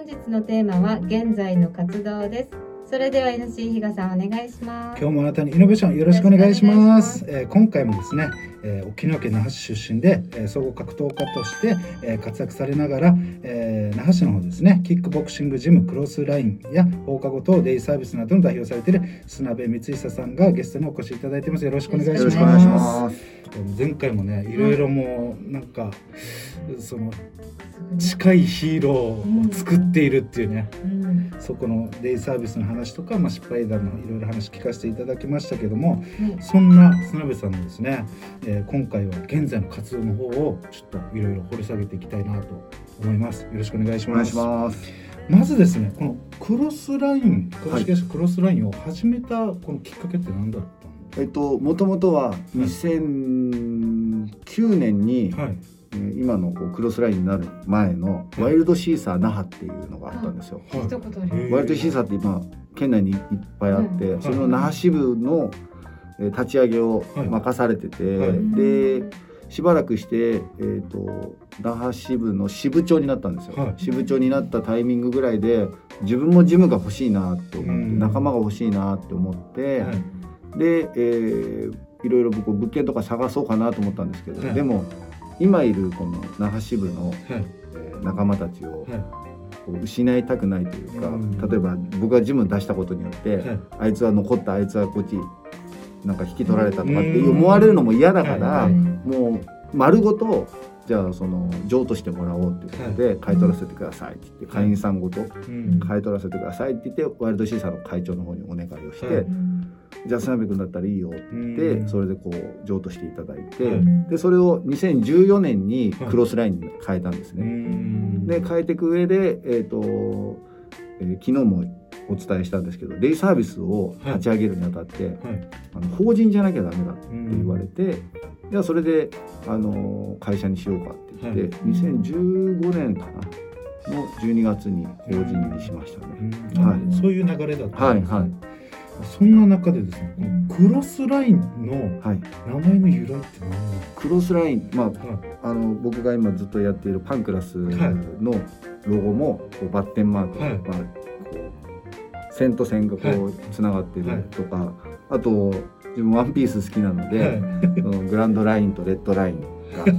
本日のテーマは現在の活動です。それでは NC 比嘉さんお願いします。今日もあなたにイノベーションよろしくお願いします。えー今回もですね、えー沖縄県那覇市出身で、えー総合格闘家として、えー活躍されながら、えー那覇市の方ですねキックボクシングジムクロスラインや放課後等デイサービスなどの代表されている砂部光久さんがゲストにお越しいただいてます。よろしくお願いします。前回もねいろいろもうなんか、その近いヒーローを作っているっていうね、うんそこのデイサービスの話とか、まあ、失敗談のいろいろ話聞かせていただきましたけどもねそんな砂部さんのですね、えー今回は現在の活動の方をちょっといろいろ掘り下げていきたいなと思います。よろしくお願いしお願いします。まずですねこのクロスライン株式会社クロスラインを始めたこのきっかけって何だったんえっともともとは2009年に、はい。えー今のこうクロスラインになる前のワイルドシーサー那覇っていうのがあったんですよ。聞い。たことあるへー。ワイルドシーサーって今県内にいっぱいあって、うん。その那覇支部のえー立ち上げをはい。任されてて、はい。でしばらくして、えー、と那覇支部の支部長になったんですよ、はい。支部長になったタイミングぐらいで自分もジムが欲しいなって思って、うん。仲間が欲しいなって思って、はい。で、えーいろいろ僕物件とか探そうかなと思ったんですけど、はい。でも今いるこの那覇支部の、はい。えー仲間たちを失いたくないというか、うん。例えば僕がジム出したことによって、はい。あいつは残ったあいつはこっちなんか引き取られたとかってうん。思われるのも嫌だから、はいもう丸ごとじゃあその譲渡してもらおうっていうことで買い取らせてくださいって言って会員さんごとうん。買い取らせてくださいって言ってワイルドシーサーの会長の方にお願いをして、はいじゃあ300君だったらいいよって言って、うん。それでこう譲渡していただいて、はい。でそれを2014年にクロスラインに変えたんですうね。ん。で変えていく上で、えーとえー昨日もお伝えしたんですけどデイサービスを立ち上げるにあたって、はい。あの法人じゃなきゃダメだってうん。言われて、じゃあそれで、あの会社にしようかって言って、はい。2015年かなの12月に法人にしましたね。うん。はい。そういう流れだったんですね。はいはい。そんな中でですね、クロスラインのはい、名前の由来って何なんでクロスライン、まあ。はい。あの僕が今ずっとやっているパンクラスのロゴもこうバッテンマークが、はい線と線がこうつながってるとか、あと自分ワンピース好きなので、はい。そのグランドラインとレッドライン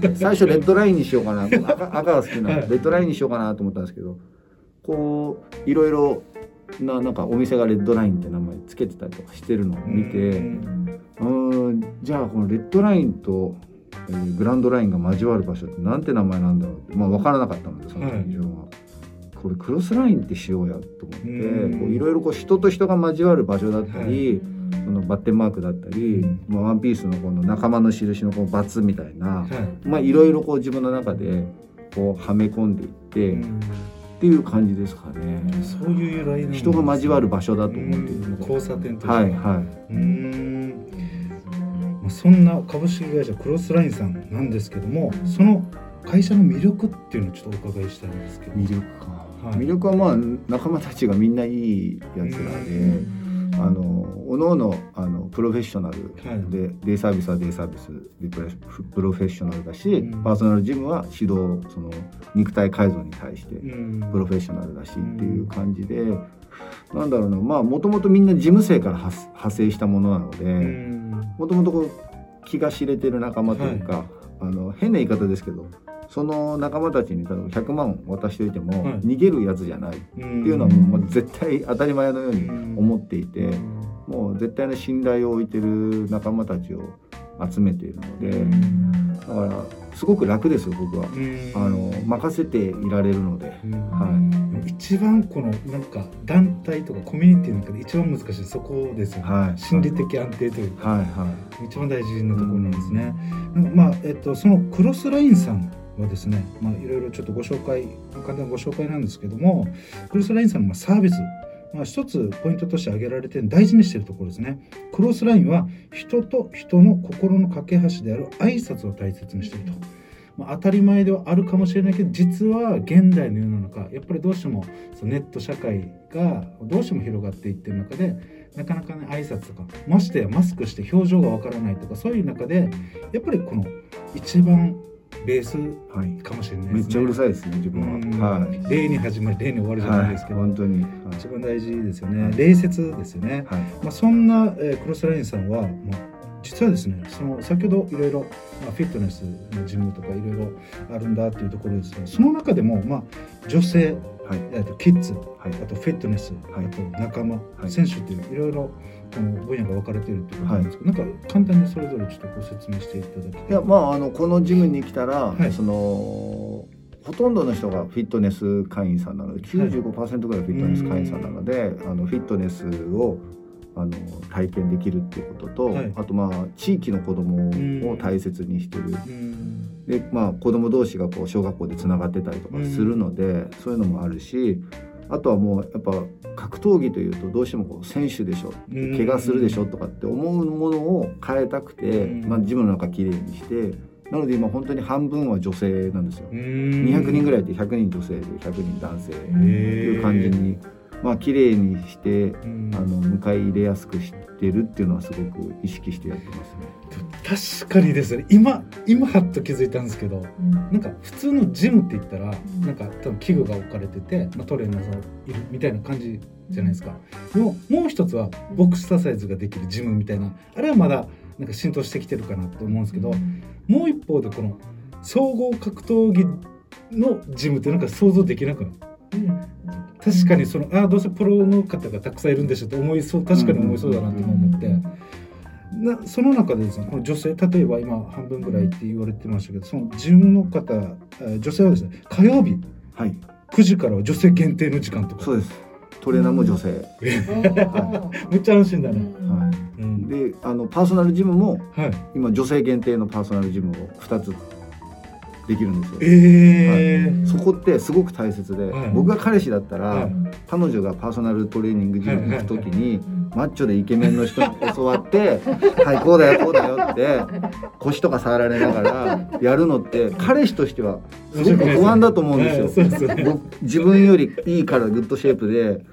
が 最初レッドラインにしようかな赤 赤が好きなレッドラインにしようかなと思ったんですけどこういろいろななんかお店がレッドラインって名前つけてたりとかしてるのを見て。うん。じゃあこのレッドラインと、えーグランドラインが交わる場所ってなんて名前なんだろうってまあ分からなかったのでその時はい。自分は、これクロスラインってしようやと思っていろいろこう人と人が交わる場所だったり、そのバッテンマークだったり、うん。まあ、ワンピースのこの仲間の印のこのバツみたいな、はい。まあいろいろこう自分の中でこうはめ込んでいって、っうん。ていう感じですかね。そういう由来人が交わる場所だと思ってるうん。ので、交差点とかはいはい。うん。まあそんな株式会社クロスラインさんなんですけどもその会社の魅力っていうのをちょっとお伺いしたいんですけど。魅力か、はい。魅力はまあ仲間たちがみんないいやつらで、あのおのおのあのプロフェッショナルはい。で、デイサービスはデイサービスでプロフェッショナルだし、うん。パーソナルジムは指導その肉体改造に対してうん。プロフェッショナルだしっていう感じで、なんだろうなまあもともとみんな事務生から派派生したものなので。うん。もともとこう気が知れてる仲間というか、あの変な言い方ですけどその仲間たちに例えば100万渡しておいても、はい。逃げるやつじゃないっていうのはもう絶対当たり前のようにうん。思っていて、もう絶対の信頼を置いてる仲間たちを集めているので、だからすごく楽ですよ僕は。あの任せていられるので、は一番このなんか団体とかコミュニティの中で一番難しいそこですよね、はい。心理的安定というか、はい。は一番大事なところなんですね。まあえっとそのクロスラインさんはですね、まあいろいろちょっとご紹介簡単なご紹介なんですけども、クロスラインさんのまサービス、まあ一つポイントとして挙げられて大事にしているところですね。クロスラインは人と人の心の架け橋である挨拶を大切にしていると。ま、当たり前ではあるかもしれないけど実は現代の世の中やっぱりどうしてもそのネット社会がどうしても広がっていってる中でなかなかね挨拶とかましてやマスクして表情がわからないとかそういう中でやっぱりこの一番ベースはい。かもしれないですね。めっちゃうるさいですね自分うん。ははい。例に始まり例に終わるじゃないですけど、本当に。一番大事ですよね、はい。礼節ですよね、はい。まあ、そんな、えークロスラインさんは、まあ、実はですねその先ほどいろいろ、まあ、フィットネスのジムとかいろいろあるんだっていうところですけどその中でも、まあ、女性はい。えーとキッズはい。あとフィットネス、はい。あと仲間、はい。選手っていういろいろこの分野が分かれているっていうことなんですけど、なんか簡単にそれぞれちょっとご説明していただきたいいやまああのこのジムに来たら、はい。そのほとんどの人がフィットネス会員さんなので95%ぐらいフィットネス会員さんなので、あのフィットネスをあの体験できるっていうことと、はい。あとまあ地域の子どもを大切にしてる。うん。でまあ子供同士がこう小学校でつながってたりとかするので、そういうのもあるしあとはもうやっぱ格闘技というとどうしてもこう選手でしょうん。怪我するでしょとかって思うものを変えたくて、うん。まあ、ジムの中きれいにしてなので今本当に半分は女性なんですよ。うん。200人ぐらいいて100人女性で100人男性っていう感じにまあ綺麗にしてうん。あの迎え入れやすくしてるっていうのはすごく意識してやってますね。確かにですね。今今はっと気づいたんですけどうん。なんか普通のジムって言ったらん。なんか多分器具が置かれてて、まあ、トレーナーさんいるみたいな感じじゃないですか。でももう一つはボクササイズができるジムみたいなあれはまだなんか浸透してきてるかなと思うんですけどもう一方でこの総合格闘技のジムってなんか想像できなくないうん確かにそのああどうせプロの方がたくさんいるんでしょと思いそう確かに思いそうだなとも思って。なその中でですねこの女性例えば今半分ぐらいって言われてましたけどそのジムの方えー女性はですね火曜日はい。9時からは女性限定の時間とか。そうです。トレーナーも女性。めっちゃ安心だね、はうん。であのパーソナルジムもはい。今女性限定のパーソナルジムを2つできるんですよ。えー。そこってすごく大切で、はい僕が彼氏だったら、はい彼女がパーソナルトレーニングジムに行く時に、マッチョでイケメンの人に教わって「はいこうだよこうだよ」って腰とか触られながらやるのって彼氏としてはすごく不安だと思うんですよ。僕自分よりいいから Good Shape で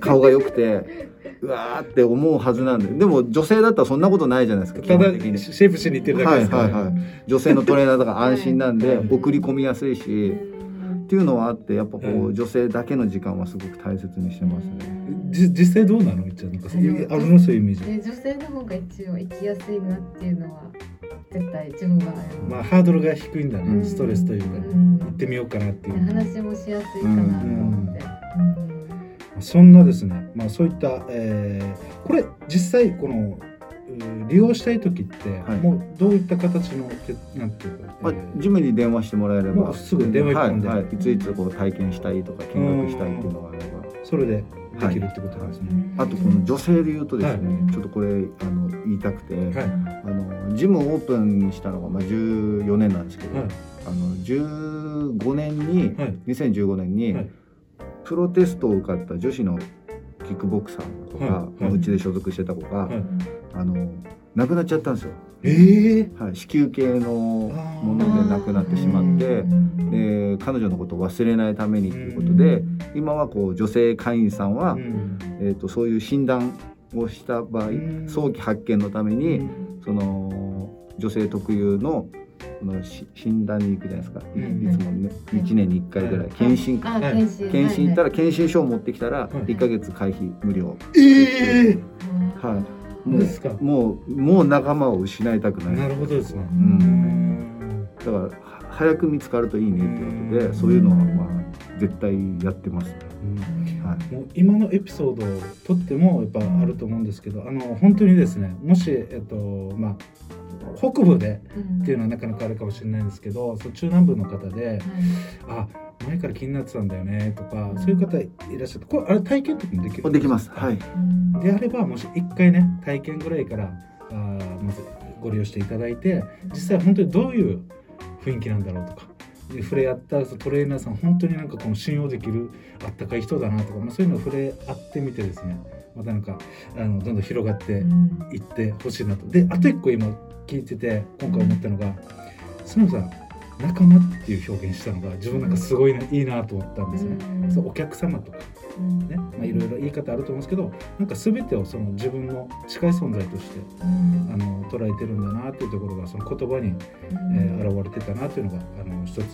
顔が良くてうわーって思うはずなんででも女性だったらそんなことないじゃないですか基ただ本的に。シェイプしに行ってるだけはいですから、はいはい女性のトレーナーだから安心なんではい送り込みやすいしっていうのはあってやっぱこううん。女性だけの時間はすごく大切にしてますね。じ実際どうなの？みっちゃんなんかそういうあるのそういうイメージで女性の方が一応生きやすいなっていうのは絶対自分はまあハードルが低いんだね、うん。ストレスというかね、うん。行ってみようかなっていう、話もしやすいかなと思って。そんなですね、まあ、そういった、えーこれ実際この利用したい時って、はい。もうどういった形のてなんていうか、まあえージムに電話してもらえれば。すぐ電話一本で。はいはい、いついつこう体験したいとか見学したいっていうのがあれば。それでできるってことなんですね。あとこの女性で言うとですね、はい。ちょっとこれあの言いたくて、はい。あのジムをオープンしたのがまあ14年なんですけど、はい。あの15年に、はい。2015年に、はいプロテストを受かった女子のキックボクサーの子が、はい。まあうちで所属してた子が、はい。あの亡くなっちゃったんですよ、えー、はい、子宮系のもので亡くなってしまってで彼女のことを忘れないためにということで今はこう女性会員さんは、うん。えー、とそういう診断をした場合うん。早期発見のためにその女性特有のこのし診断に行くじゃないですか、いうん。いつもね1年に1回ぐらい。検診あ、はい検診。検診行ったら。ら検診書を持ってきたらはい1ヶ月会費無料、えー、はい。もですか。うもうもう仲間を失いたくない。なるほどですね。うん。うんだからは早く見つかるといいねっていうことでそういうのはまあ絶対やってますね、はい。もう今のエピソードをとってもやっぱあると思うんですけど、あの本当にですねもしえっとまあ北部でっていうのはなかなかあるかもしれないんですけど、そう中南部の方で、あ前から気になってたんだよねとか、そういう方いらっしゃって、これあれ体験とかもできるんできます。はい。であればもし1回ね体験ぐらいからあーまずご利用していただいて実際本当にどういう雰囲気なんだろうとかで触れ合ったそのトレーナーさん本当になんかこの信用できるあったかい人だなとか、まあ、そういうのを触れ合ってみてですねまたなんかあのどんどん広がっていってほしいなと。であと1個今聞いてて今回思ったのがスノーさん仲間っていう表現したのが自分なんかすごいな、いいなと思ったんですね。そうお客様とかうん。ね。まあ、いろいろ言い方あると思うんですけどなんか全てをその自分の近い存在としてうん。あの捉えてるんだなというところがその言葉に、えー現れてたなというのがあの一つ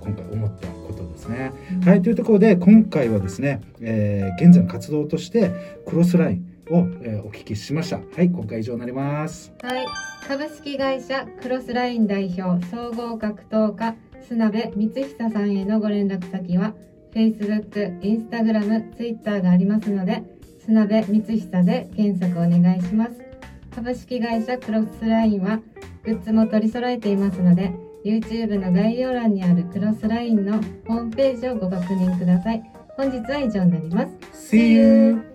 今回思ったことですね。はいというところで今回はですね、えー現在の活動としてクロスラインを、えーお聞きしました。はい今回以上になります。はい、株式会社クロスライン代表総合格闘家砂部光久さんへのご連絡先は Facebook、Instagram、Twitter がありますので砂部光久で検索お願いします株式会社クロスラインはグッズも取り揃えていますので YouTube の概要欄にあるクロスラインのホームページをご確認ください本日は以上になります See you!